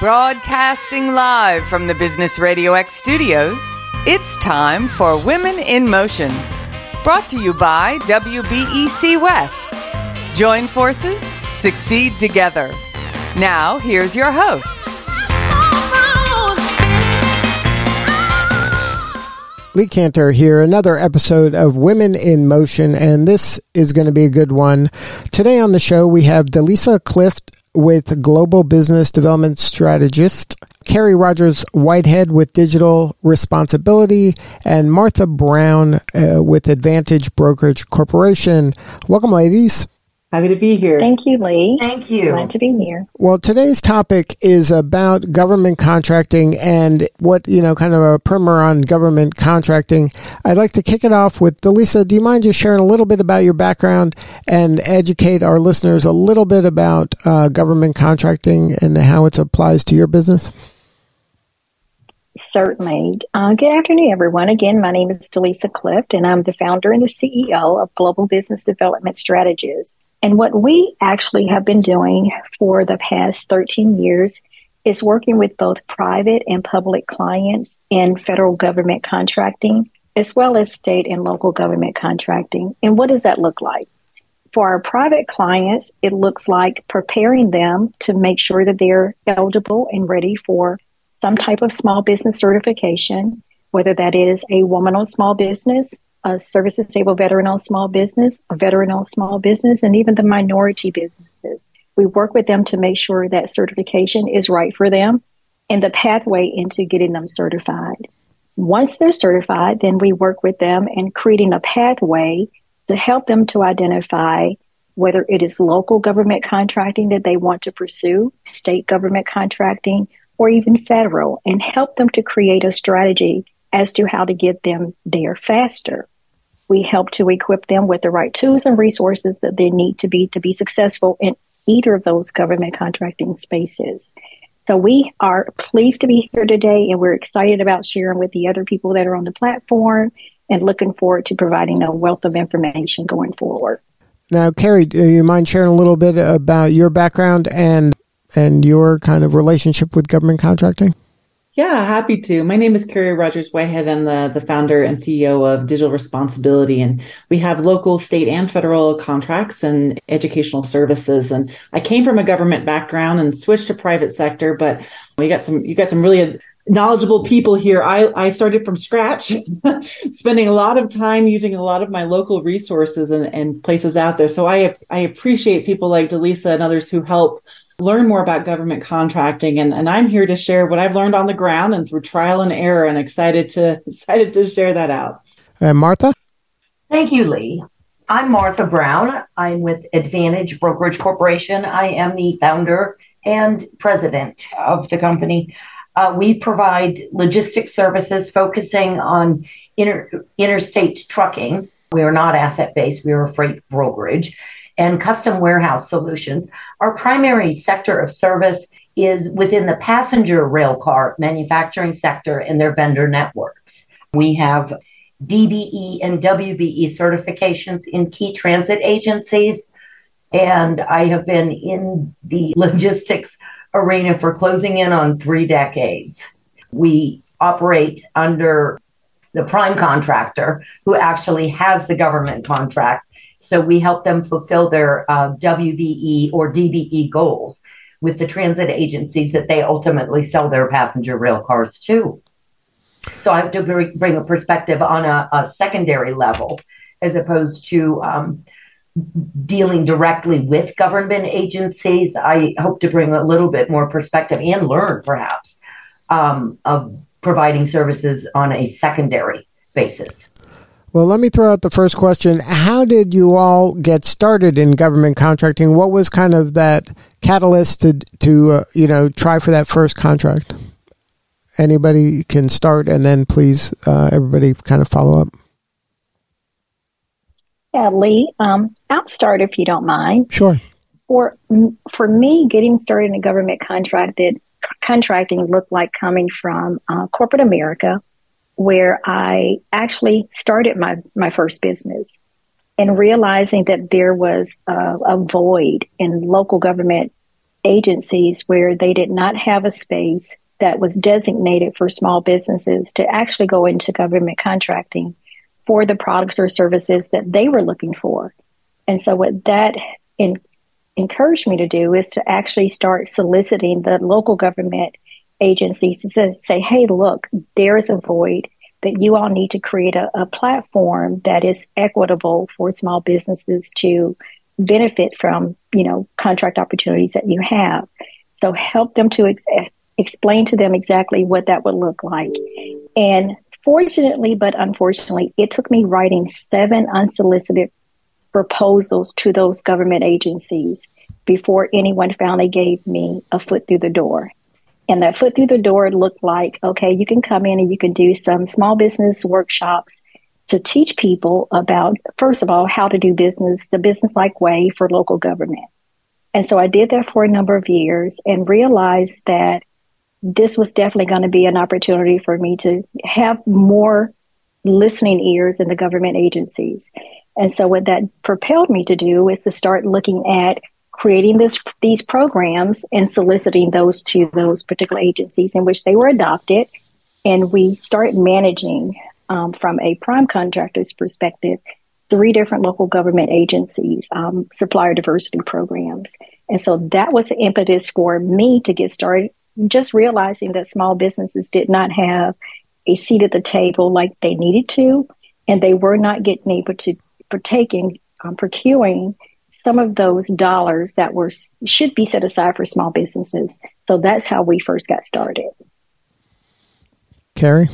Broadcasting live from the Business Radio X studios, it's time for Women in Motion. Brought to you by WBEC West. Join forces, succeed together. Now, here's your host. Lee Kantor here, another episode of Women in Motion, and this is going to be a good one. Today on the show, we have DeLisa Clift with Global Business Development Strategist, Carrie Rogers Whitehead with Digital Responsibility, and Martha Brown uh, with Advantage Brokerage Corporation. Welcome, ladies. Happy to be here. Thank you, Lee. Thank you. Glad to be here. Well, today's topic is about government contracting and what, you know, kind of a primer on government contracting. I'd like to kick it off with DeLisa. Do you mind just sharing a little bit about your background and educate our listeners a little bit about uh, government contracting and how it applies to your business? Certainly. Uh, good afternoon, everyone. Again, my name is DeLisa Clift, and I'm the founder and the CEO of Global Business Development Strategies. And what we actually have been doing for the past 13 years is working with both private and public clients in federal government contracting, as well as state and local government contracting. And what does that look like? For our private clients, it looks like preparing them to make sure that they're eligible and ready for some type of small business certification, whether that is a woman owned small business, a service disabled veteran owned small business, a veteran owned small business, and even the minority businesses. We work with them to make sure that certification is right for them and the pathway into getting them certified. Once they're certified, then we work with them in creating a pathway to help them to identify whether it is local government contracting that they want to pursue, state government contracting, or even federal, and help them to create a strategy as to how to get them there faster. We help to equip them with the right tools and resources that they need to be to be successful in either of those government contracting spaces. So we are pleased to be here today and we're excited about sharing with the other people that are on the platform and looking forward to providing a wealth of information going forward. Now, Carrie, do you mind sharing a little bit about your background and and your kind of relationship with government contracting? Yeah, happy to. My name is Carrie Rogers Whitehead. I'm the, the founder and CEO of Digital Responsibility, and we have local, state, and federal contracts and educational services. And I came from a government background and switched to private sector, but we got some you got some really knowledgeable people here. I, I started from scratch, spending a lot of time using a lot of my local resources and, and places out there. So I I appreciate people like DeLisa and others who help learn more about government contracting and, and I'm here to share what I've learned on the ground and through trial and error and excited to excited to share that out. And Martha? Thank you, Lee. I'm Martha Brown. I'm with Advantage Brokerage Corporation. I am the founder and president of the company. Uh, we provide logistics services focusing on inter- interstate trucking. We are not asset based, we are a freight brokerage and custom warehouse solutions. Our primary sector of service is within the passenger rail car manufacturing sector and their vendor networks. We have DBE and WBE certifications in key transit agencies. And I have been in the logistics arena for closing in on three decades. We operate under the prime contractor who actually has the government contract so we help them fulfill their uh, WBE or DBE goals with the transit agencies that they ultimately sell their passenger rail cars to. So I have to bring a perspective on a, a secondary level as opposed to um, dealing directly with government agencies. I hope to bring a little bit more perspective and learn perhaps um, of providing services on a secondary basis. Well, let me throw out the first question. How did you all get started in government contracting? What was kind of that catalyst to to uh, you know try for that first contract? Anybody can start, and then please, uh, everybody, kind of follow up. Yeah, Lee, um, I'll start if you don't mind. Sure. For for me, getting started in government contracted contracting looked like coming from uh, corporate America where I actually started my, my first business and realizing that there was a, a void in local government agencies where they did not have a space that was designated for small businesses to actually go into government contracting for the products or services that they were looking for. And so, what that in, encouraged me to do is to actually start soliciting the local government agencies to say, hey, look, there is a void that you all need to create a, a platform that is equitable for small businesses to benefit from, you know, contract opportunities that you have. So help them to ex- explain to them exactly what that would look like. And fortunately, but unfortunately, it took me writing seven unsolicited proposals to those government agencies before anyone finally gave me a foot through the door. And that foot through the door looked like okay, you can come in and you can do some small business workshops to teach people about, first of all, how to do business the business like way for local government. And so I did that for a number of years and realized that this was definitely going to be an opportunity for me to have more listening ears in the government agencies. And so what that propelled me to do is to start looking at creating this these programs and soliciting those to those particular agencies in which they were adopted. And we started managing um, from a prime contractor's perspective three different local government agencies, um, supplier diversity programs. And so that was the impetus for me to get started, just realizing that small businesses did not have a seat at the table like they needed to, and they were not getting able to partake in um, procuring some of those dollars that were should be set aside for small businesses. So that's how we first got started. Carrie?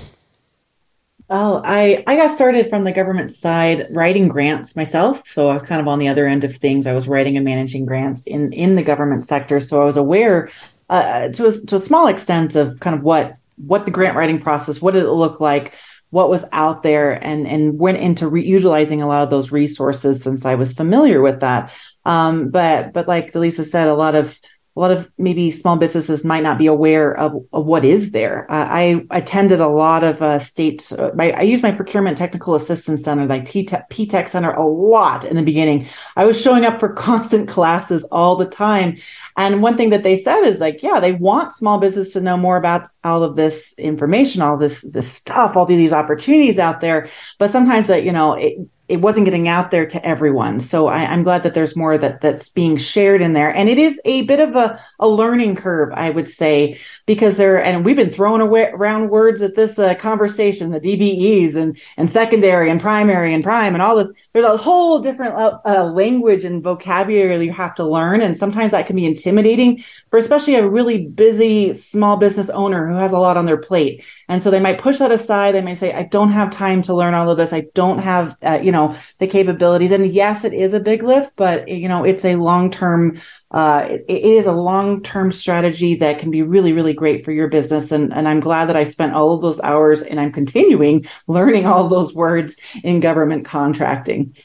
Oh, I, I got started from the government side writing grants myself. So I was kind of on the other end of things. I was writing and managing grants in, in the government sector. So I was aware uh, to, a, to a small extent of kind of what what the grant writing process, what did it look like, what was out there and and went into utilizing a lot of those resources since I was familiar with that. Um, but but like DeLisa said, a lot of a lot of maybe small businesses might not be aware of, of what is there. Uh, I attended a lot of uh, states. Uh, my, I used my procurement technical assistance center, like PTAC center, a lot in the beginning. I was showing up for constant classes all the time. And one thing that they said is like, yeah, they want small business to know more about all of this information, all this this stuff, all these opportunities out there. But sometimes that you know it, it wasn't getting out there to everyone. So I, am glad that there's more that that's being shared in there. And it is a bit of a, a learning curve, I would say, because there, and we've been throwing away, around words at this uh, conversation, the DBEs and, and secondary and primary and prime and all this. There's a whole different uh, uh, language and vocabulary you have to learn. And sometimes that can be intimidating for especially a really busy small business owner who has a lot on their plate. And so they might push that aside. They may say, I don't have time to learn all of this. I don't have, uh, you know, the capabilities. And yes, it is a big lift, but you know, it's a long-term, uh, it, it is a long-term strategy that can be really, really great for your business. And, and I'm glad that I spent all of those hours and I'm continuing learning all those words in government contracting.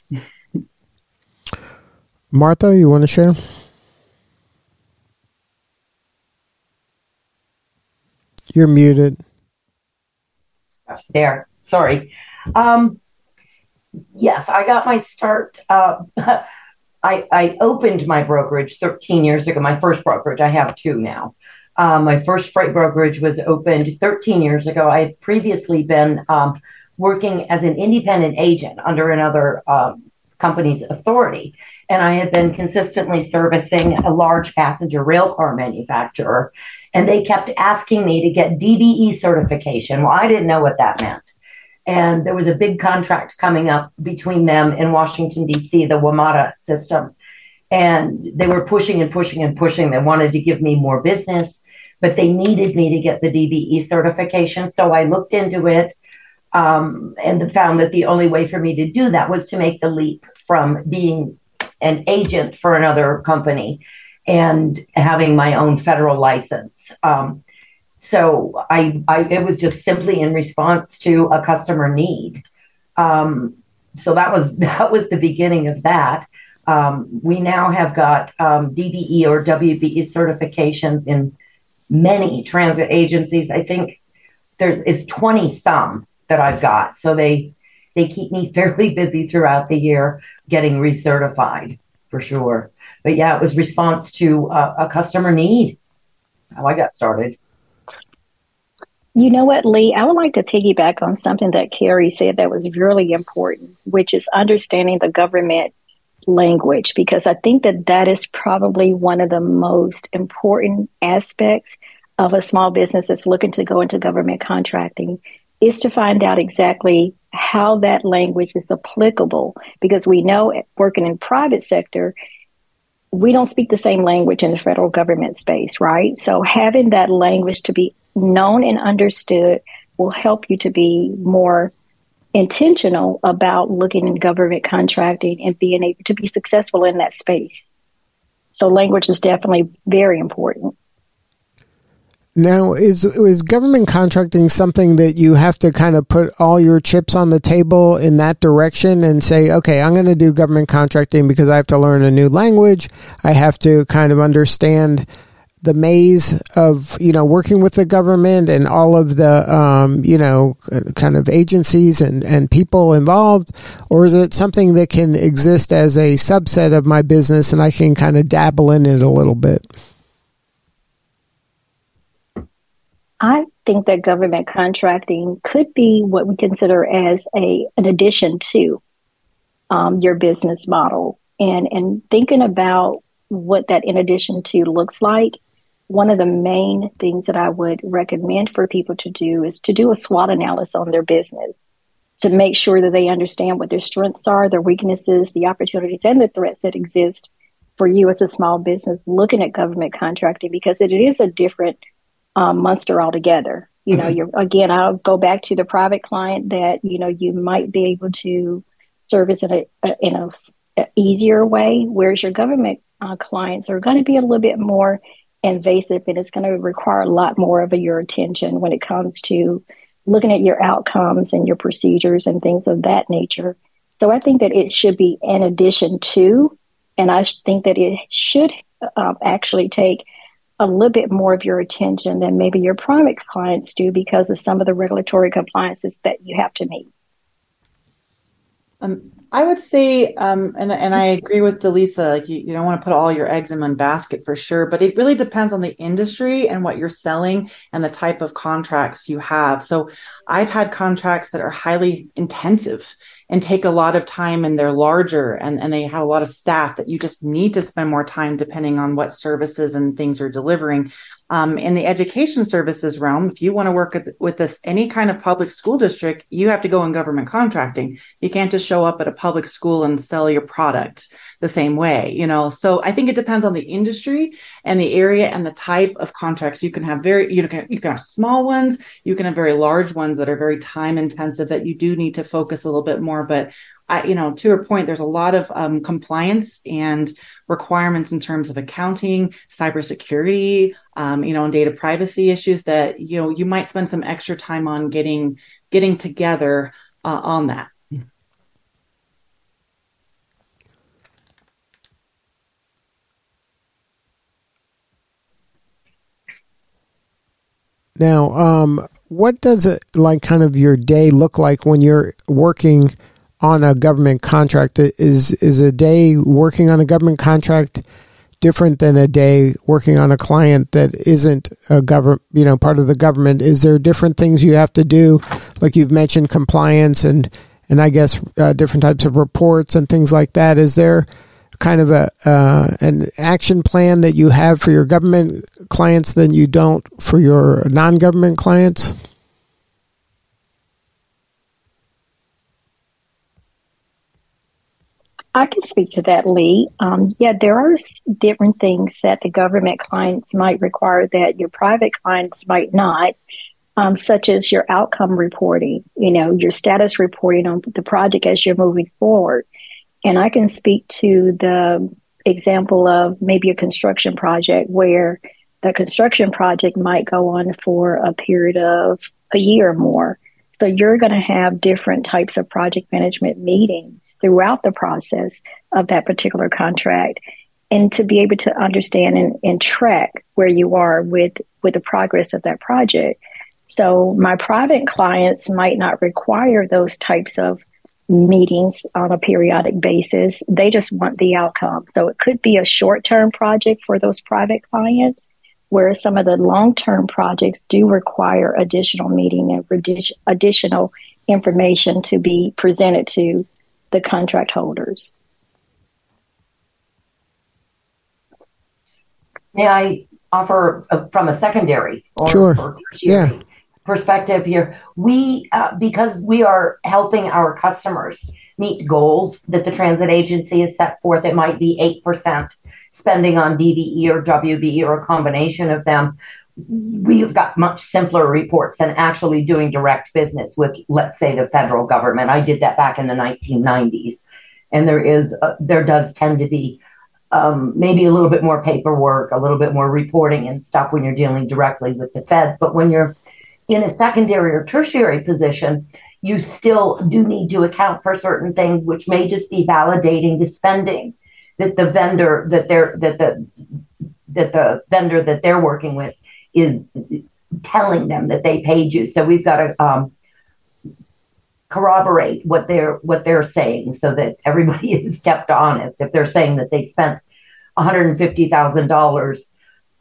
Martha, you want to share? You're muted. There. Sorry. Um, yes, I got my start. Uh, I, I opened my brokerage 13 years ago, my first brokerage. I have two now. Um, my first freight brokerage was opened 13 years ago. I had previously been um, working as an independent agent under another um, company's authority. And I had been consistently servicing a large passenger rail car manufacturer and they kept asking me to get DBE certification. Well, I didn't know what that meant. And there was a big contract coming up between them in Washington, D.C., the WMATA system. And they were pushing and pushing and pushing. They wanted to give me more business, but they needed me to get the DBE certification. So I looked into it um, and found that the only way for me to do that was to make the leap from being an agent for another company and having my own federal license. Um, so I, I, it was just simply in response to a customer need. Um, so that was that was the beginning of that. Um, we now have got um, DBE or WBE certifications in many transit agencies. I think there's is 20 some that I've got. So they they keep me fairly busy throughout the year getting recertified. for sure. But yeah, it was response to a customer need. How I got started. You know what, Lee? I would like to piggyback on something that Carrie said that was really important, which is understanding the government language, because I think that that is probably one of the most important aspects of a small business that's looking to go into government contracting is to find out exactly how that language is applicable because we know working in private sector we don't speak the same language in the federal government space right so having that language to be known and understood will help you to be more intentional about looking in government contracting and being able to be successful in that space. So language is definitely very important. Now, is is government contracting something that you have to kind of put all your chips on the table in that direction and say, okay, I'm going to do government contracting because I have to learn a new language. I have to kind of understand the maze of you know working with the government and all of the um, you know kind of agencies and, and people involved? Or is it something that can exist as a subset of my business and i can kind of dabble in it a little bit? I think that government contracting could be what we consider as a an addition to um, your business model. And and thinking about what that in addition to looks like one of the main things that I would recommend for people to do is to do a SWOT analysis on their business to make sure that they understand what their strengths are, their weaknesses, the opportunities, and the threats that exist for you as a small business looking at government contracting because it is a different um, monster altogether. You mm-hmm. know, you're again, I'll go back to the private client that you know you might be able to service in a, a in a, a easier way, whereas your government uh, clients are going to be a little bit more invasive and it's going to require a lot more of your attention when it comes to looking at your outcomes and your procedures and things of that nature. So I think that it should be an addition to, and I think that it should um, actually take a little bit more of your attention than maybe your private clients do because of some of the regulatory compliances that you have to meet. Um, I would say, um, and and I agree with DeLisa. Like you, you don't want to put all your eggs in one basket for sure, but it really depends on the industry and what you're selling and the type of contracts you have. So I've had contracts that are highly intensive and take a lot of time and they're larger and, and they have a lot of staff that you just need to spend more time depending on what services and things you're delivering. Um, in the education services realm, if you want to work with, with this any kind of public school district, you have to go in government contracting. You can't just show up at a public school and sell your product the same way, you know. So I think it depends on the industry and the area and the type of contracts. You can have very you can you can have small ones, you can have very large ones that are very time intensive that you do need to focus a little bit more. But I, you know, to your point, there's a lot of um, compliance and requirements in terms of accounting, cybersecurity, um, you know, and data privacy issues that you know you might spend some extra time on getting getting together uh, on that. Now, um, what does it like kind of your day look like when you're working on a government contract? Is is a day working on a government contract different than a day working on a client that isn't a government, you know, part of the government? Is there different things you have to do, like you've mentioned compliance and and I guess uh, different types of reports and things like that? Is there kind of a uh, an action plan that you have for your government clients than you don't for your non-government clients? I can speak to that, Lee. Um, yeah, there are different things that the government clients might require that your private clients might not, um, such as your outcome reporting, you know, your status reporting on the project as you're moving forward. And I can speak to the example of maybe a construction project where the construction project might go on for a period of a year or more. So you're going to have different types of project management meetings throughout the process of that particular contract. And to be able to understand and, and track where you are with, with the progress of that project. So my private clients might not require those types of meetings on a periodic basis. They just want the outcome. So it could be a short term project for those private clients, whereas some of the long term projects do require additional meeting and additional information to be presented to the contract holders. May I offer a, from a secondary or, sure. or tertiary yeah. Perspective here? We, uh, because we are helping our customers meet goals that the transit agency has set forth, it might be 8% spending on DBE or WB or a combination of them. We've got much simpler reports than actually doing direct business with, let's say, the federal government. I did that back in the 1990s, and there is, a, there does tend to be um, maybe a little bit more paperwork, a little bit more reporting and stuff when you're dealing directly with the feds. But when you're in a secondary or tertiary position, you still do need to account for certain things, which may just be validating the spending that the vendor that they're that the that the vendor that they're working with is telling them that they paid you. So we've got to um, corroborate what they're what they're saying so that everybody is kept honest. If they're saying that they spent one hundred and fifty thousand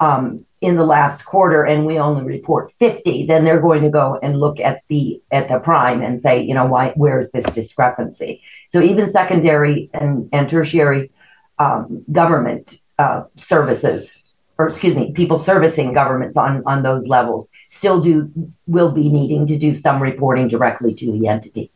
um, in the last quarter and we only report fifty, then they're going to go and look at the at the prime and say, you know, why where is this discrepancy? So even secondary and, and tertiary um, government uh, services or excuse me, people servicing governments on, on those levels still do will be needing to do some reporting directly to the entity.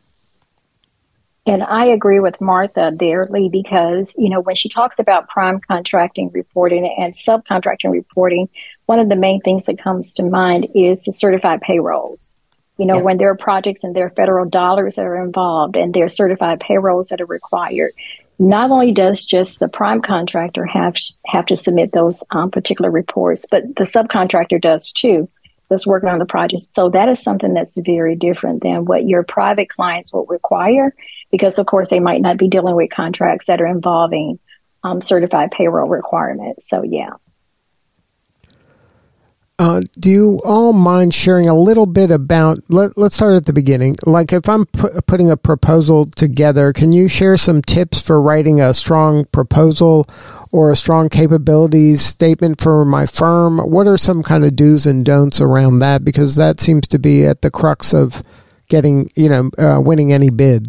And I agree with Martha there, Lee, because, you know, when she talks about prime contracting reporting and subcontracting reporting, one of the main things that comes to mind is the certified payrolls. You know, yeah. when there are projects and there are federal dollars that are involved and there are certified payrolls that are required, not only does just the prime contractor have have to submit those um, particular reports, but the subcontractor does too. That's working on the project. So that is something that's very different than what your private clients will require, because of course they might not be dealing with contracts that are involving um, certified payroll requirements. So yeah. Uh, do you all mind sharing a little bit about? Let, us start at the beginning. Like, if I'm pu- putting a proposal together, can you share some tips for writing a strong proposal or a strong capabilities statement for my firm? What are some kind of do's and don'ts around that? Because that seems to be at the crux of getting, you know, uh, winning any bid.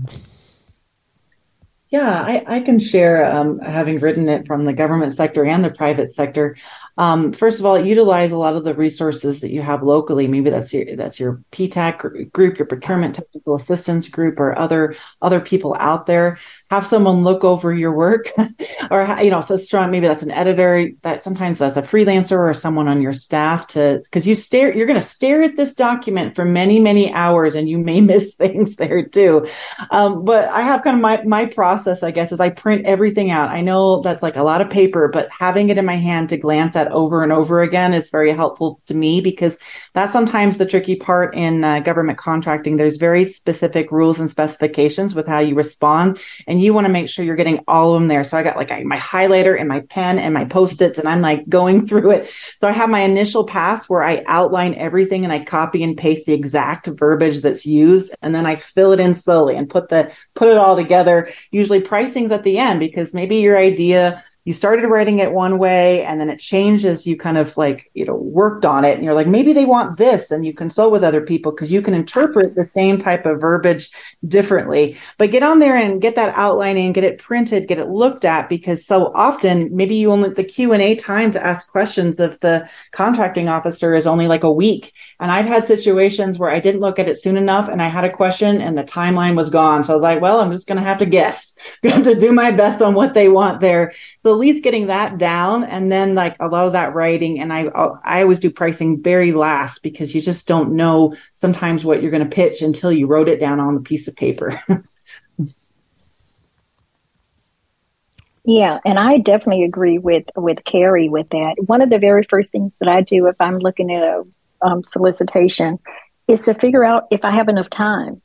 Yeah, I, I can share, um, having written it from the government sector and the private sector. Um, first of all, utilize a lot of the resources that you have locally. Maybe that's your that's your PTAC group, your procurement technical assistance group, or other other people out there. Have someone look over your work, or you know, so strong. Maybe that's an editor. That sometimes that's a freelancer or someone on your staff to because you stare. You're going to stare at this document for many many hours, and you may miss things there too. Um, but I have kind of my my process, I guess, is I print everything out. I know that's like a lot of paper, but having it in my hand to glance at that over and over again is very helpful to me because that's sometimes the tricky part in uh, government contracting. There's very specific rules and specifications with how you respond, and you want to make sure you're getting all of them there. So I got like my highlighter and my pen and my post-its, and I'm like going through it. So I have my initial pass where I outline everything and I copy and paste the exact verbiage that's used, and then I fill it in slowly and put the put it all together. Usually pricing's at the end because maybe your idea you started writing it one way and then it changed as you kind of like you know worked on it and you're like maybe they want this and you consult with other people because you can interpret the same type of verbiage differently. But get on there and get that outlining get it printed get it looked at because so often maybe you only the q&a time to ask questions of the contracting officer is only like a week. And i've had situations where i didn't look at it soon enough and i had a question and the timeline was gone. So i was like well i'm just going to have to guess. Going to do my best on what they want there. So at least getting that down and then like a lot of that writing and i i always do pricing very last because you just don't know sometimes what you're going to pitch until you wrote it down on a piece of paper. Yeah and i definitely agree with with carrie with that. One of the very first things that i do if i'm looking at a um, solicitation is to figure out if i have enough time.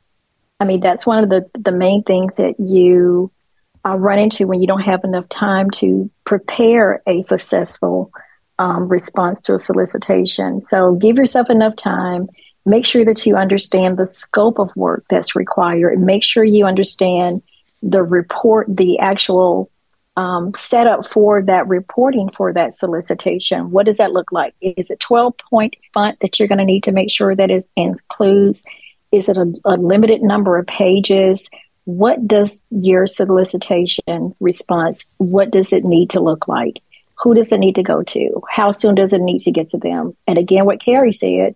I mean that's one of the the main things that you uh, run into when you don't have enough time to prepare a successful um, response to a solicitation. So give yourself enough time. make sure that you understand the scope of work that's required. Make sure you understand the report, the actual um, setup for that reporting for that solicitation. What does that look like? Is it 12 point font that you're going to need to make sure that it includes? Is it a, a limited number of pages? What does your solicitation response, what does it need to look like? Who does it need to go to? How soon does it need to get to them? And again, what Carrie said,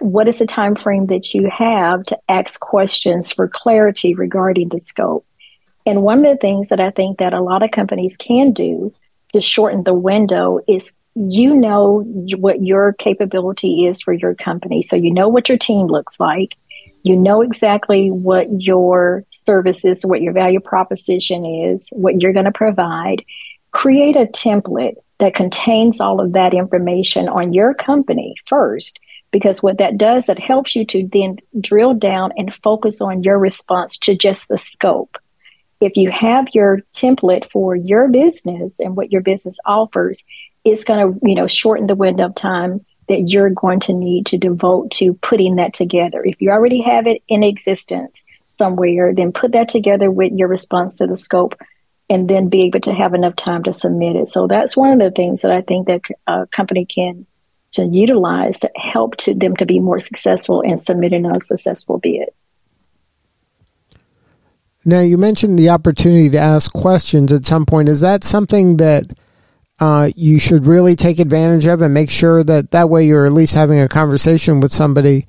what is the time frame that you have to ask questions for clarity regarding the scope? And one of the things that I think that a lot of companies can do to shorten the window is you know what your capability is for your company. So you know what your team looks like. You know exactly what your service is, what your value proposition is, what you're going to provide. Create a template that contains all of that information on your company first because what that does it helps you to then drill down and focus on your response to just the scope if you have your template for your business and what your business offers it's going to you know shorten the window of time that you're going to need to devote to putting that together if you already have it in existence somewhere then put that together with your response to the scope and then be able to have enough time to submit it so that's one of the things that i think that a company can to utilize to help to them to be more successful in submitting a successful bid. Now, you mentioned the opportunity to ask questions at some point. Is that something that uh, you should really take advantage of and make sure that that way you're at least having a conversation with somebody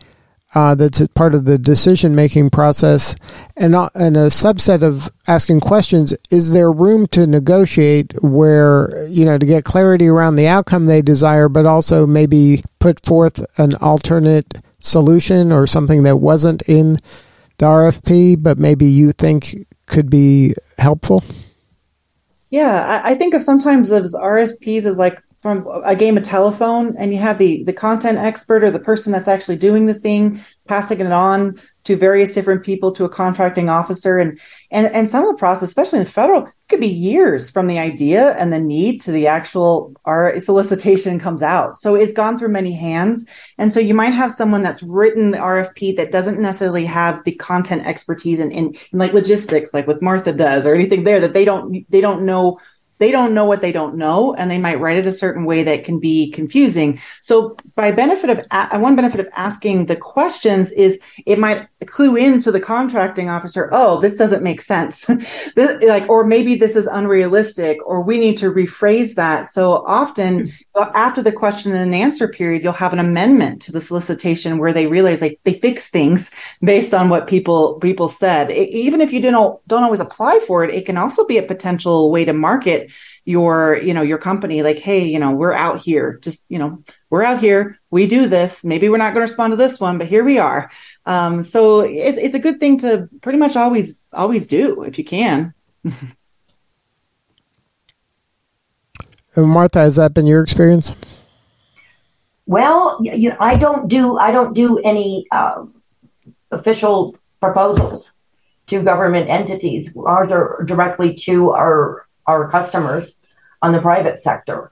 uh, that's part of the decision making process. And, and a subset of asking questions is there room to negotiate where, you know, to get clarity around the outcome they desire, but also maybe put forth an alternate solution or something that wasn't in the RFP, but maybe you think could be helpful? Yeah, I, I think of sometimes as RFPs as like from a game of telephone and you have the the content expert or the person that's actually doing the thing passing it on to various different people to a contracting officer and and and some of the process especially in the federal could be years from the idea and the need to the actual our solicitation comes out. So it's gone through many hands and so you might have someone that's written the rfp that doesn't necessarily have the content expertise in, in, in like logistics like what martha does or anything there that they don't they don't know they don't know what they don't know and they might write it a certain way that can be confusing. So by benefit of one benefit of asking the questions is it might clue into the contracting officer oh this doesn't make sense. This, like or maybe this is unrealistic or we need to rephrase that. So often hmm. after the question and answer period you'll have an amendment to the solicitation where they realize they, they fix things based on what people people said. It, even if you don't don't always apply for it it can also be a potential way to market your you know your company. Like hey you know we're out here. Just you know we're out here. We do this. Maybe we're not going to respond to this one but here we are um, so it's, it's a good thing to pretty much always always do if you can. Martha has that been your experience? Well you know i don't do i don't do any uh, official proposals to government entities. Ours are directly to our our customers on the private sector.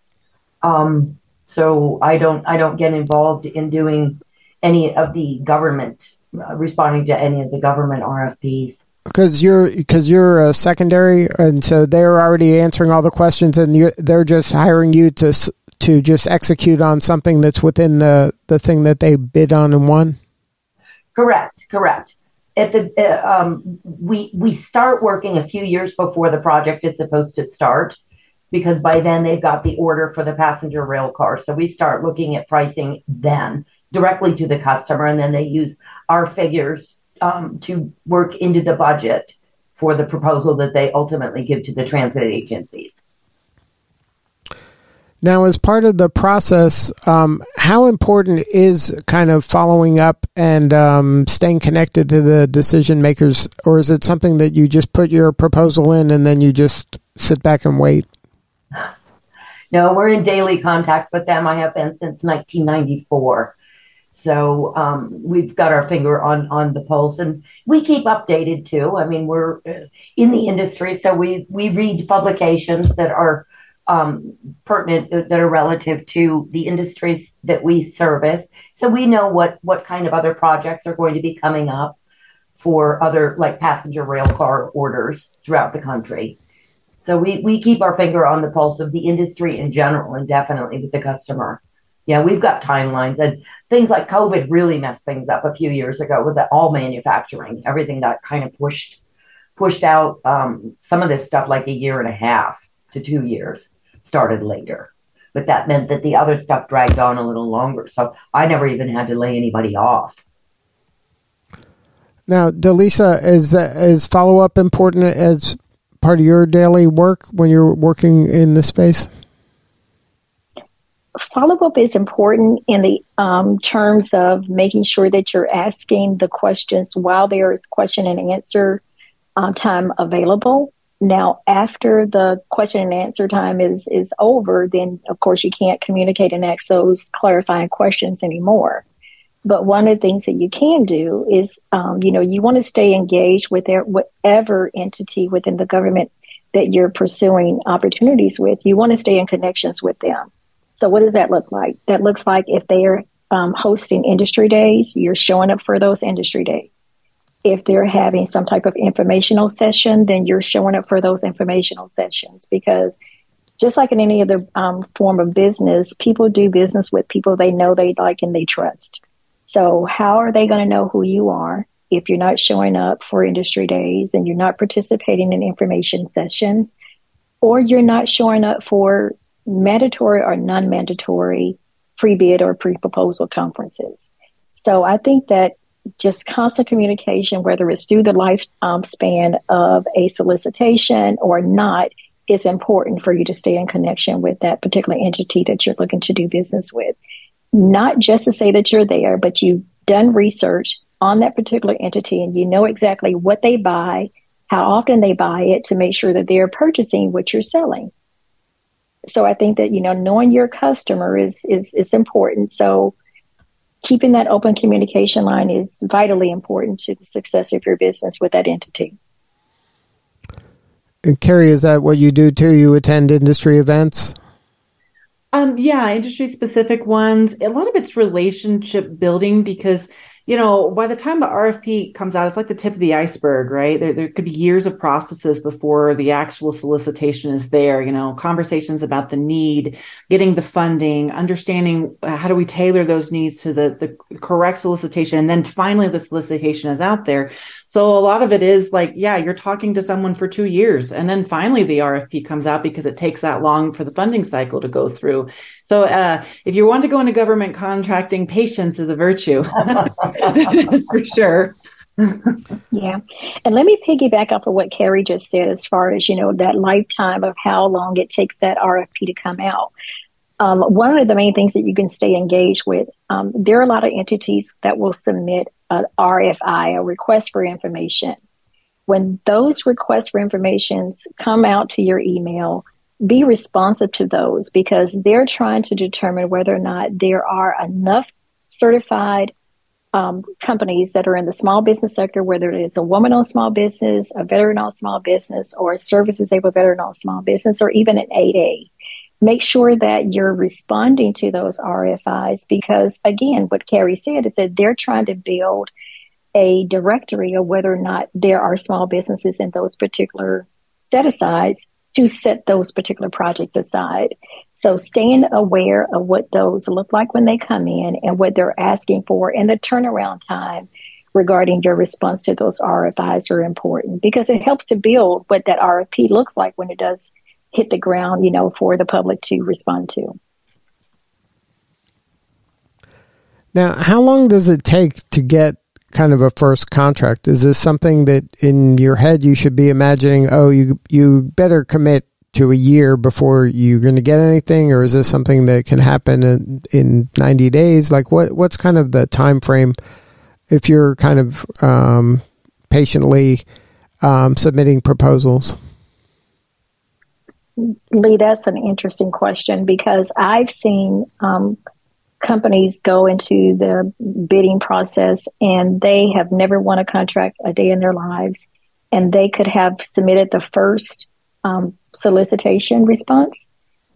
Um, so I don't I don't get involved in doing any of the government responding to any of the government RFPs because you're because you're a secondary and so they're already answering all the questions and they're just hiring you to to just execute on something that's within the the thing that they bid on and won? Correct correct. At the uh, um, we we start working a few years before the project is supposed to start because by then they've got the order for the passenger rail car. So we start looking at pricing then directly to the customer, and then they use our figures um, to work into the budget for the proposal that they ultimately give to the transit agencies. Now, as part of the process, um, how important is kind of following up and um, staying connected to the decision makers, or is it something that you just put your proposal in and then you just sit back and wait? No, we're in daily contact with them. I have been since 1994. So um, we've got our finger on on the pulse, and we keep updated too. I mean, we're uh, in the industry, so we we read publications that are um, pertinent that are relative to the industries that we service. So we know what what kind of other projects are going to be coming up for other like passenger rail car orders throughout the country. So we we keep our finger on the pulse of the industry in general and definitely with the customer. Yeah, we've got timelines and things like COVID really messed things up a few years ago with the, all manufacturing. Everything got kind of pushed pushed out. Um, some of this stuff like a year and a half to two years started later. But that meant that the other stuff dragged on a little longer. So I never even had to lay anybody off. Now, DeLisa, is is follow up important as part of your daily work when you're working in this space? Follow up is important in the um, terms of making sure that you're asking the questions while there is question and answer uh, time available. Now, after the question and answer time is is over, then of course you can't communicate and ask those clarifying questions anymore. But one of the things that you can do is, um, you know, you want to stay engaged with their, whatever entity within the government that you're pursuing opportunities with. You want to stay in connections with them. So, what does that look like? That looks like if they're um, hosting industry days, you're showing up for those industry days if they're having some type of informational session, then you're showing up for those informational sessions because just like in any other um, form of business, people do business with people they know, they like, and they trust. So, how are they going to know who you are if you're not showing up for industry days and you're not participating in information sessions, or you're not showing up for mandatory or non mandatory pre bid or pre proposal conferences? So, I think that just constant communication, whether it's through the lifespan of a solicitation or not, is important for you to stay in connection with that particular entity that you're looking to do business with. Not just to say that you're there, but you've done research on that particular entity and you know exactly what they buy, how often they buy it to make sure that they're purchasing what you're selling. So I think that, you know, knowing your customer is is is important. So keeping that open communication line is vitally important to the success of your business with that entity. And Carrie, is that what you do too? You attend industry events? Um, yeah, industry specific ones. A lot of it's relationship building because you know, by the time the RFP comes out, it's like the tip of the iceberg, right? There, there could be years of processes before the actual solicitation is there, you know, conversations about the need, getting the funding, understanding uh, how do we tailor those needs to the, the correct solicitation. And then finally the solicitation is out there. So a lot of it is like, yeah, you're talking to someone for two years and then finally the RFP comes out because it takes that long for the funding cycle to go through. So uh, if you want to go into government contracting, patience is a virtue. for sure. yeah. And let me piggyback off of what Carrie just said as far as, you know, that lifetime of how long it takes that RFP to come out. Um, one of the main things that you can stay engaged with, um, there are a lot of entities that will submit an RFI, a request for information. When those requests for informations come out to your email, be responsive to those because they're trying to determine whether or not there are enough certified um, companies that are in the small business sector, whether it's a woman owned small business, a veteran owned small business, or a service disabled veteran owned small business, or even an 8A. Make sure that you're responding to those RFIs because, again, what Carrie said is that they're trying to build a directory of whether or not there are small businesses in those particular set asides to set those particular projects aside. So staying aware of what those look like when they come in and what they're asking for and the turnaround time regarding your response to those RFIs are important because it helps to build what that RFP looks like when it does hit the ground, you know, for the public to respond to. Now, how long does it take to get kind of a first contract? Is this something that in your head you should be imagining? Oh, you you better commit to a year before you're going to get anything, or is this something that can happen in, in 90 days? Like, what what's kind of the time frame if you're kind of um, patiently um, submitting proposals? Lee, that's an interesting question because I've seen um, companies go into the bidding process and they have never won a contract a day in their lives. And they could have submitted the first um, solicitation response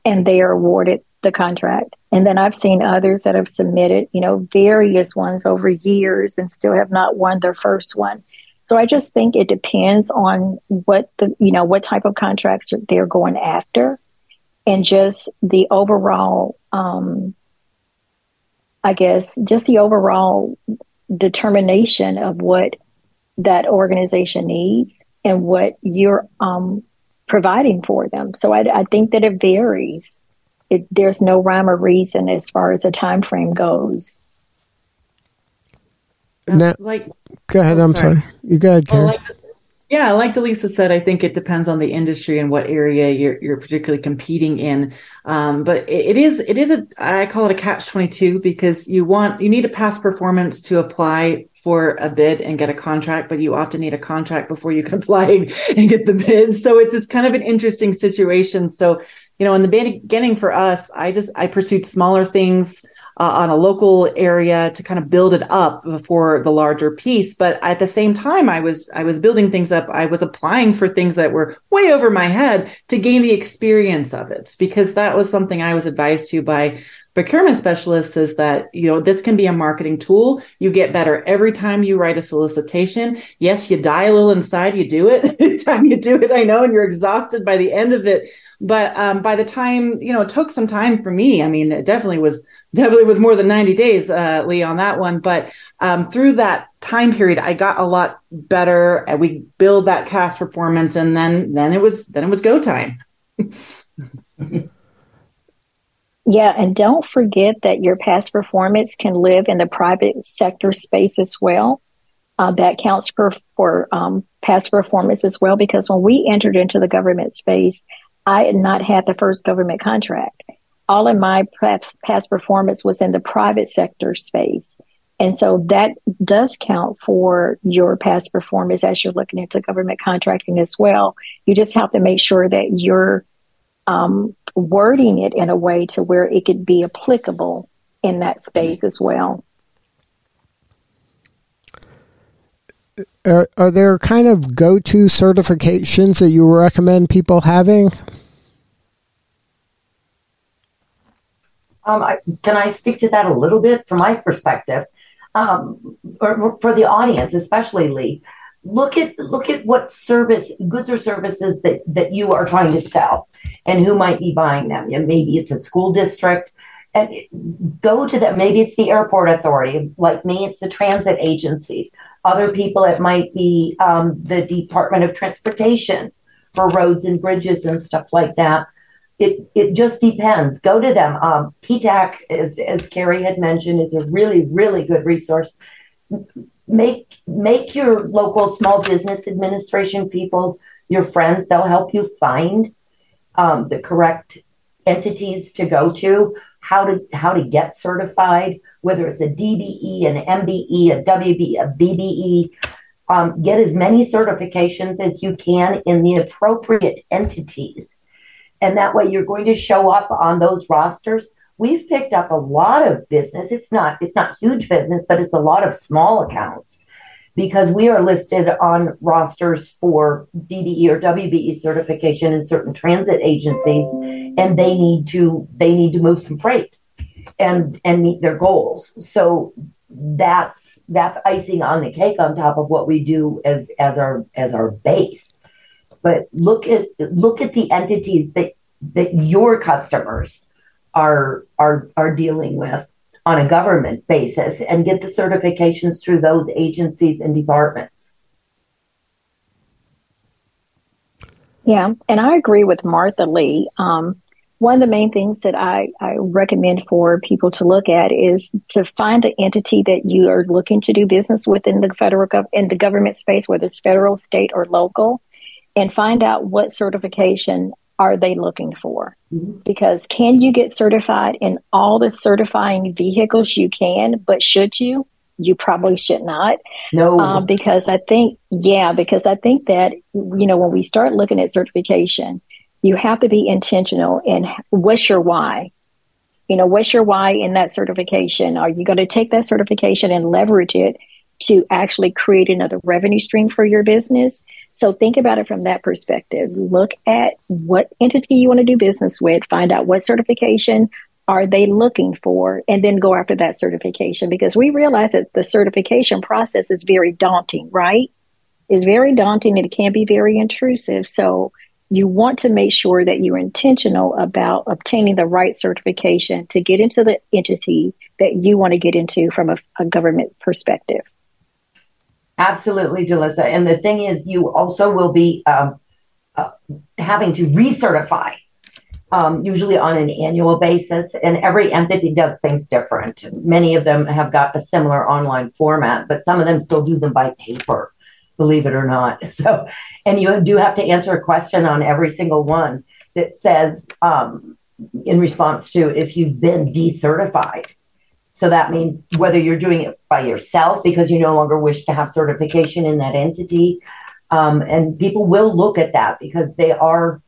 and they are awarded the contract. And then I've seen others that have submitted, you know, various ones over years and still have not won their first one. So I just think it depends on what the, you know, what type of contracts they're going after and just the overall, um, I guess, just the overall determination of what that organization needs and what you're um, providing for them. So I, I think that it varies it, there's no rhyme or reason as far as the time frame goes. Now, like, go ahead. Oh, I'm sorry. sorry. You go ahead, Carrie. Well, like, yeah, like DeLisa said, I think it depends on the industry and what area you're you're particularly competing in. Um, but it, it is it is a I call it a catch twenty two because you want you need a past performance to apply for a bid and get a contract, but you often need a contract before you can apply and get the bid. So it's just kind of an interesting situation. So you know, in the beginning for us, I just I pursued smaller things uh, on a local area to kind of build it up before the larger piece. But at the same time, I was I was building things up. I was applying for things that were way over my head to gain the experience of it because that was something I was advised to by procurement specialists is that you know this can be a marketing tool you get better every time you write a solicitation yes you die a little inside you do it every time you do it i know and you're exhausted by the end of it but um, by the time, you know, it took some time for me. I mean, it definitely was definitely was more than 90 days, uh, Lee, on that one. But um, through that time period, I got a lot better. And we build that past performance, and then then it was then it was go time. Yeah, and don't forget that your past performance can live in the private sector space as well. Uh, that counts for for um, past performance as well, because when we entered into the government space, I had not had the first government contract. All of my past performance was in the private sector space. And so that does count for your past performance as you're looking into government contracting as well. You just have to make sure that you're um, wording it in a way to where it could be applicable in that space as well. Are, are there kind of go to certifications that you recommend people having? Um, I, can I speak to that a little bit from my perspective, um, or for the audience, especially Lee? Look at look at what service, goods or services that that you are trying to sell, and who might be buying them. Maybe it's a school district, and go to them. Maybe it's the airport authority. Like me, it's the transit agencies. Other people, it might be um, the Department of Transportation for roads and bridges and stuff like that it it just depends. Go to them. Um, PTAC, as as Carrie had mentioned, is a really really good resource. Make make your local small business administration people your friends. They'll help you find um, the correct entities to go to. How to how to get certified, whether it's a DBE, an MBE, a WB, a VBE. Um, get as many certifications as you can in the appropriate entities and that way you're going to show up on those rosters. We've picked up a lot of business. It's not it's not huge business but it's a lot of small accounts because we are listed on rosters for DBE or WBE certification in certain transit agencies and they need to they need to move some freight and and meet their goals. So that's that's icing on the cake on top of what we do as as our as our base but look at look at the entities that that your customers are are are dealing with on a government basis and get the certifications through those agencies and departments. Yeah, and I agree with Martha Lee. Um, one of the main things that I, I recommend for people to look at is to find the entity that you are looking to do business with in the federal gov- in the government space, whether it's federal, state, or local, and find out what certification are they looking for? Mm-hmm. Because can you get certified in all the certifying vehicles you can, but should you? You probably should not. No. Um, because I think, yeah, because I think that, you know, when we start looking at certification, you have to be intentional in what's your why? You know, what's your why in that certification? Are you going to take that certification and leverage it to actually create another revenue stream for your business. So think about it from that perspective. Look at what entity you want to do business with, find out what certification are they looking for, and then go after that certification because we realize that the certification process is very daunting, right? It's very daunting and it can be very intrusive. So you want to make sure that you're intentional about obtaining the right certification to get into the entity that you want to get into from a, a government perspective. Absolutely, Delissa. And the thing is, you also will be um, uh, having to recertify, um, usually on an annual basis. And every entity does things different. Many of them have got a similar online format, but some of them still do them by paper believe it or not. So, and you do have to answer a question on every single one that says, um, in response to if you've been decertified. So that means whether you're doing it by yourself because you no longer wish to have certification in that entity. Um, and people will look at that because they are,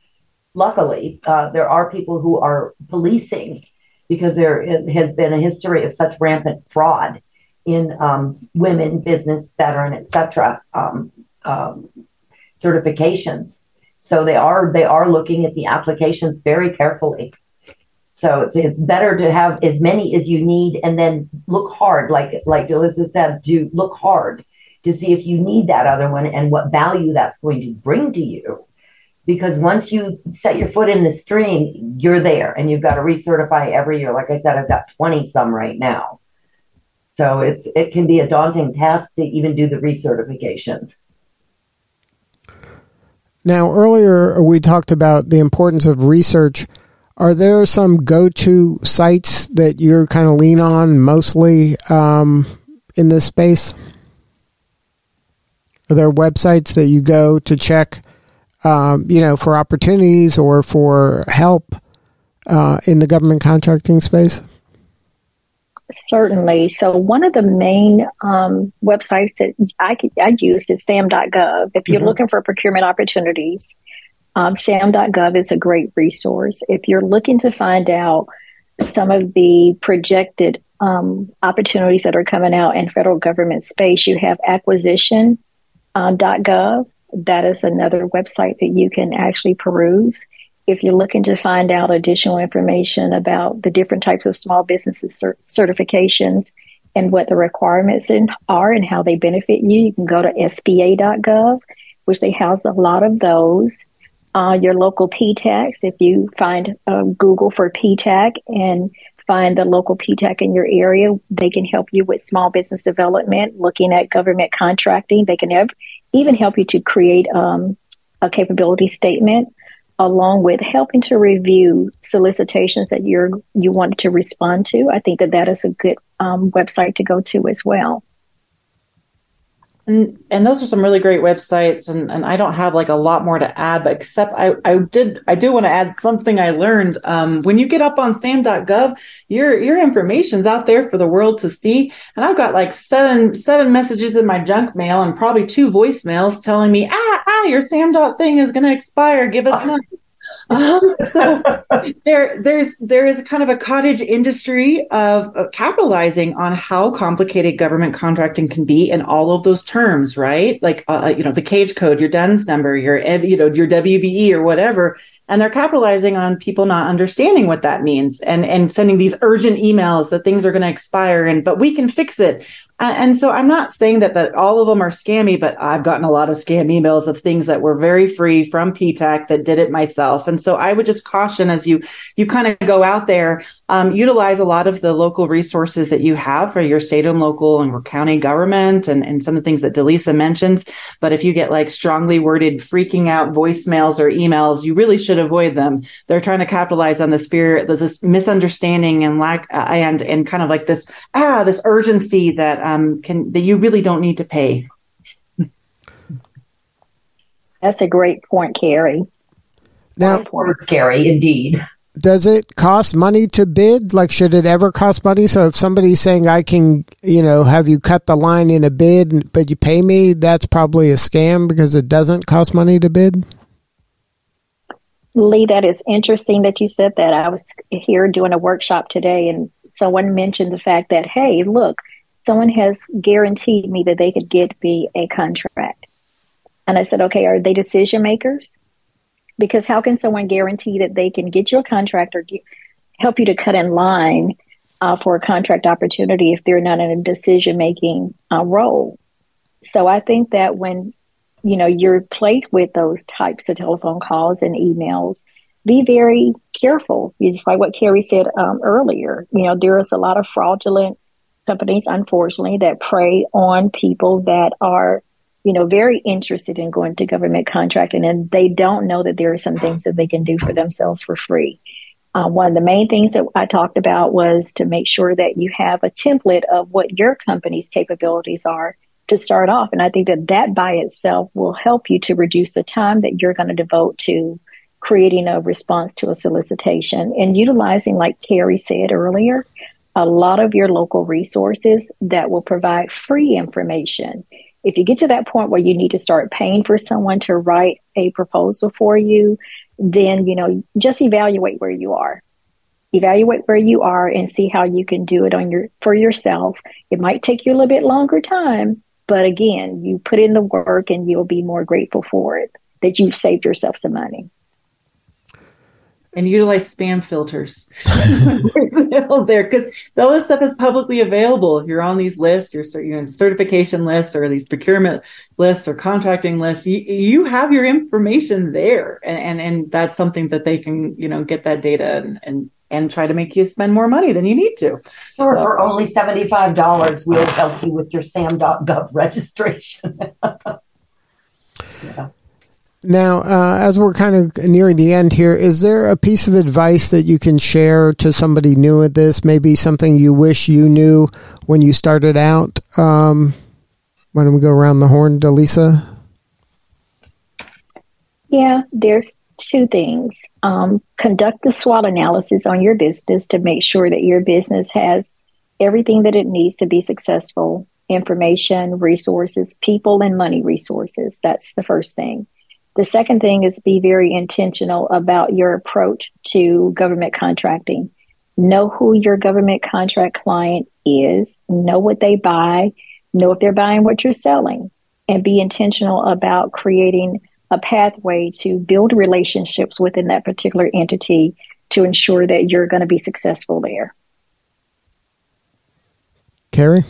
luckily, uh, there are people who are policing because there has been a history of such rampant fraud in um, women, business, veteran, etc. Um, um, certifications. So they are they are looking at the applications very carefully. So it's, it's better to have as many as you need and then look hard, like like DeLisa said, to look hard to see if you need that other one and what value that's going to bring to you. Because once you set your foot in the stream, you're there and you've got to recertify every year. Like I said, I've got 20 some right now. So it's it can be a daunting task to even do the recertifications. Now, earlier we talked about the importance of research. Are there some go-to sites that you're kind of lean on mostly um, in this space? Are there websites that you go to check, um, you know, for opportunities or for help uh, in the government contracting space? Certainly. So one of the main um, websites that I, I use is sam.gov. If you're mm-hmm. looking for procurement opportunities, um, sam.gov is a great resource. If you're looking to find out some of the projected um, opportunities that are coming out in federal government space, you have acquisition.gov. Um, that is another website that you can actually peruse if you're looking to find out additional information about the different types of small businesses cert- certifications and what the requirements in, are and how they benefit you, you can go to SBA.gov, which they house a lot of those. Uh, your local PTACs, if you find uh, Google for PTAC and find the local PTAC in your area, they can help you with small business development, looking at government contracting. They can have, even help you to create um, a capability statement along with helping to review solicitations that you're you want to respond to. I think that that is a good um, website to go to as well. And, and those are some really great websites and, and I don't have like a lot more to add, but except I, I did I do want to add something I learned. Um, when you get up on sam.gov, your your information's out there for the world to see. And I've got like seven seven messages in my junk mail and probably two voicemails telling me, ah, ah, your sam dot thing is gonna expire. Give us money. Um, so there, there's there is kind of a cottage industry of, capitalizing on how complicated government contracting can be in all of those terms, right? Like uh, uh you know the cage code, your DUNS number, your you know your WBE or whatever, and they're capitalizing on people not understanding what that means and and sending these urgent emails that things are going to expire and but we can fix it and so I'm not saying that that all of them are scammy, but I've gotten a lot of scam emails of things that were very free from PTAC that did it myself. And so I would just caution as you you kind of go out there, um, utilize a lot of the local resources that you have for your state and local and county government and, and some of the things that DeLisa mentions. But if you get like strongly worded freaking out voicemails or emails, you really should avoid them. They're trying to capitalize on the spirit, this misunderstanding and lack uh, and and kind of like this ah this urgency that um, can that you really don't need to pay. That's a great point, Carrie. Now, words, Carrie, indeed. Does it cost money to bid? Like, should it ever cost money? So, if somebody's saying, "I can," you know, have you cut the line in a bid, but you pay me, that's probably a scam because it doesn't cost money to bid. Lee, that is interesting that you said that. I was here doing a workshop today, and someone mentioned the fact that, hey, look, someone has guaranteed me that they could get me a contract. And I said, okay, are they decision makers? Because how can someone guarantee that they can get you a contract or get, help you to cut in line uh, for a contract opportunity if they're not in a decision making uh, role? So I think that when you know you're played with those types of telephone calls and emails, be very careful. Just like what Carrie said um, earlier, you know there is a lot of fraudulent companies, unfortunately, that prey on people that are you know, very interested in going to government contracting and they don't know that there are some things that they can do for themselves for free. Uh, one of the main things that I talked about was to make sure that you have a template of what your company's capabilities are to start off. And I think that that by itself will help you to reduce the time that you're going to devote to creating a response to a solicitation and utilizing, like Carrie said earlier, a lot of your local resources that will provide free information if you get to that point where you need to start paying for someone to write a proposal for you, then, you know, just evaluate where you are. Evaluate where you are and see how you can do it on your for yourself. It might take you a little bit longer time, but again, you put in the work and you'll be more grateful for it that you've saved yourself some money and utilize spam filters there because the other stuff is publicly available. If you're on these lists, your you know, certification lists or these procurement lists or contracting lists, you, you have your information there, and, and and that's something that they can you know get that data and, and and try to make you spend more money than you need to. Sure, so, for only $75, we'll help you with your SAM.gov registration. yeah. Now, uh, as we're kind of nearing the end here, is there a piece of advice that you can share to somebody new at this? Maybe something you wish you knew when you started out? Um, why don't we go around the horn, DeLisa? Yeah, there's two things. Um, conduct the SWOT analysis on your business to make sure that your business has everything that it needs to be successful information, resources, people, and money resources. That's the first thing. The second thing is be very intentional about your approach to government contracting. Know who your government contract client is, know what they buy, know if they're buying what you're selling, and be intentional about creating a pathway to build relationships within that particular entity to ensure that you're going to be successful there. Carrie?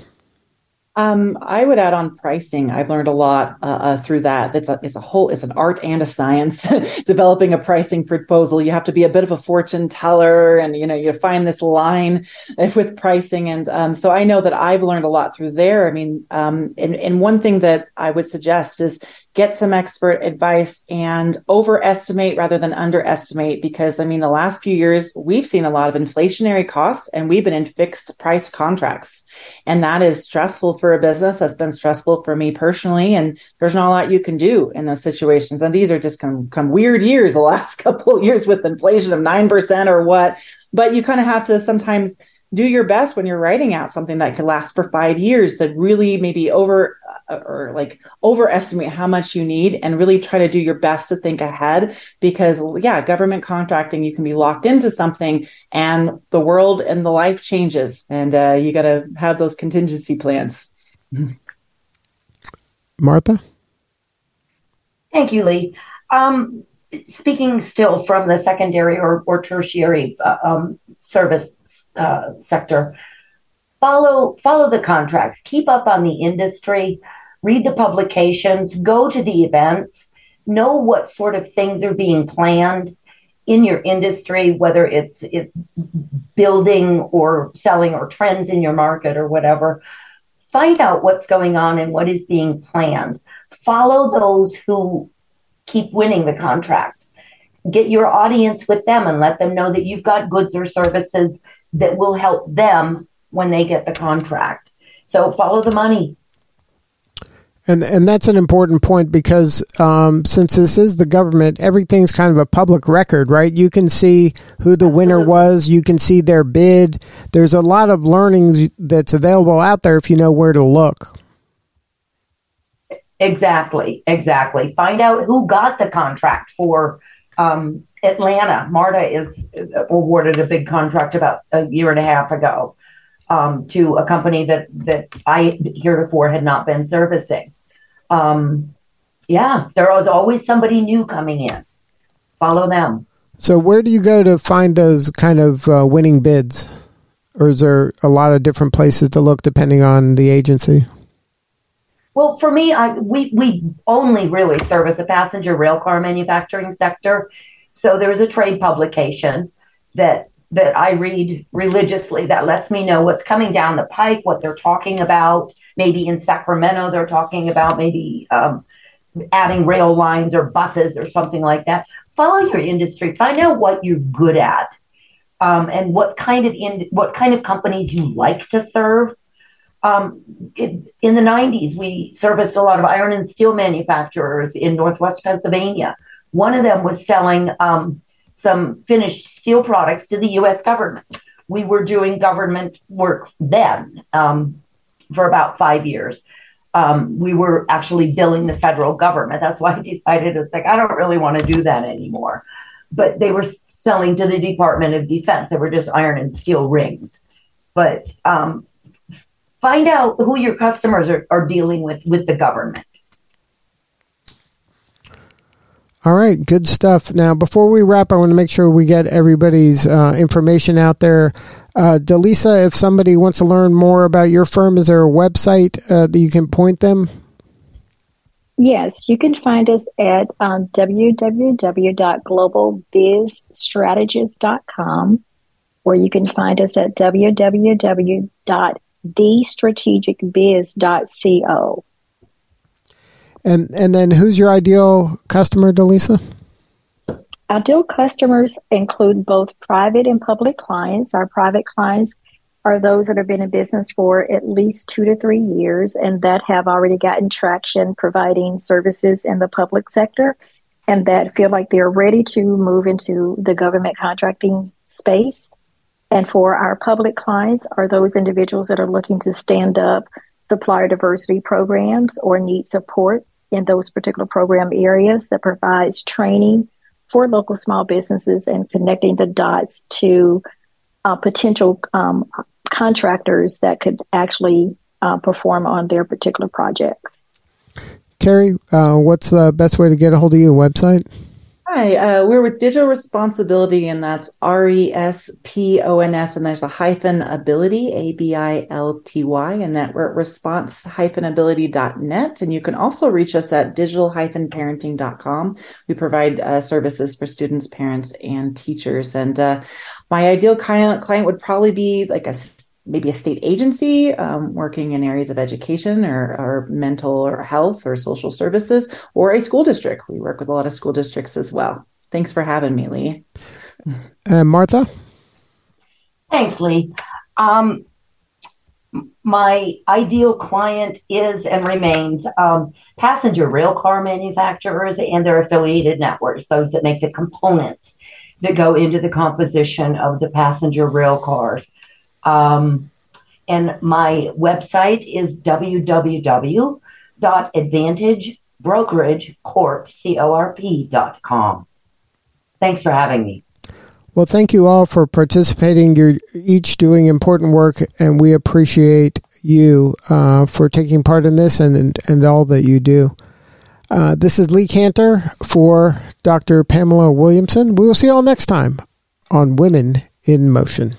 Um, I would add on pricing. I've learned a lot uh, uh, through that. It's a it's a whole it's an art and a science. developing a pricing proposal, you have to be a bit of a fortune teller, and you know you find this line with pricing. And um, so I know that I've learned a lot through there. I mean, um, and and one thing that I would suggest is get some expert advice and overestimate rather than underestimate because i mean the last few years we've seen a lot of inflationary costs and we've been in fixed price contracts. And that is stressful for a business. That's been stressful for me personally. And there's not a lot you can do in those situations. And these are just come, come weird years the last couple years with inflation of 9% or what. But you kind of have to sometimes do your best when you're writing out something that could last for five years that really maybe over or like overestimate how much you need and really try to do your best to think ahead because yeah government contracting you can be locked into something and the world and the life changes and uh, you got to have those contingency plans martha thank you lee um, speaking still from the secondary or, or tertiary uh, um, service uh, sector. Follow follow the contracts. Keep up on the industry. Read the publications. Go to the events. Know what sort of things are being planned in your industry, whether it's it's building or selling or trends in your market or whatever. Find out what's going on and what is being planned. Follow those who keep winning the contracts. Get your audience with them and let them know that you've got goods or services that will help them when they get the contract. So follow the money. And and that's an important point because um, since this is the government, everything's kind of a public record, right? You can see who the winner was. You can see their bid. There's a lot of learning that's available out there if you know where to look. Exactly, exactly. Find out who got the contract for um, Atlanta. MARTA is awarded a big contract about a year and a half ago. Um, to a company that that I heretofore had not been servicing. Um, yeah, there was always somebody new coming in. Follow them. So, where do you go to find those kind of uh, winning bids? Or is there a lot of different places to look depending on the agency? Well, for me, I, we, we only really service the passenger rail car manufacturing sector. So there's a trade publication that that I read religiously that lets me know what's coming down the pike, what they're talking about. Maybe in Sacramento, they're talking about maybe um, adding rail lines or buses or something like that. Follow your industry, find out what you're good at, um, and what kind of in what kind of companies you like to serve. Um, it, in the 90s, we serviced a lot of iron and steel manufacturers in Northwest Pennsylvania. One of them was selling um, some finished steel products to the U.S. government. We were doing government work then um, for about five years. Um, we were actually billing the federal government. That's why I decided it's like I don't really want to do that anymore. But they were selling to the Department of Defense. They were just iron and steel rings. But um, find out who your customers are, are dealing with with the government. All right, good stuff. Now, before we wrap, I want to make sure we get everybody's uh, information out there. Uh, DeLisa, if somebody wants to learn more about your firm, is there a website uh, that you can point them? Yes, you can find us at um, www.globalbizstrategist.com, or you can find us at www.thestrategicbiz.co. And and then who's your ideal customer, DeLisa? Ideal customers include both private and public clients. Our private clients are those that have been in business for at least two to three years and that have already gotten traction providing services in the public sector and that feel like they're ready to move into the government contracting space. And for our public clients are those individuals that are looking to stand up supplier diversity programs or need support in those particular program areas that provides training for local small businesses and connecting the dots to uh, potential um, contractors that could actually uh, perform on their particular projects. Carrie, uh, what's the best way to get a hold of you? Website? Hi, uh, we're with Digital Responsibility, and that's R E S P O N S, and there's a hyphen ability, A B I L T Y, and that we're at response ability.net. And you can also reach us at digital parenting.com. We provide uh, services for students, parents, and teachers. And uh, my ideal client, client would probably be like a maybe a state agency um, working in areas of education or, or mental or health or social services, or a school district. We work with a lot of school districts as well. Thanks for having me, Lee. Uh, Martha? Thanks, Lee. Um, my ideal client is and remains um, passenger rail car manufacturers and their affiliated networks, those that make the components that go into the composition of the passenger rail cars. Um, and my website is www.advantagebrokerage.corp.com. Thanks for having me. Well, thank you all for participating. You're each doing important work, and we appreciate you uh, for taking part in this and, and, and all that you do. Uh, this is Lee Cantor for Dr. Pamela Williamson. We will see you all next time on Women in Motion.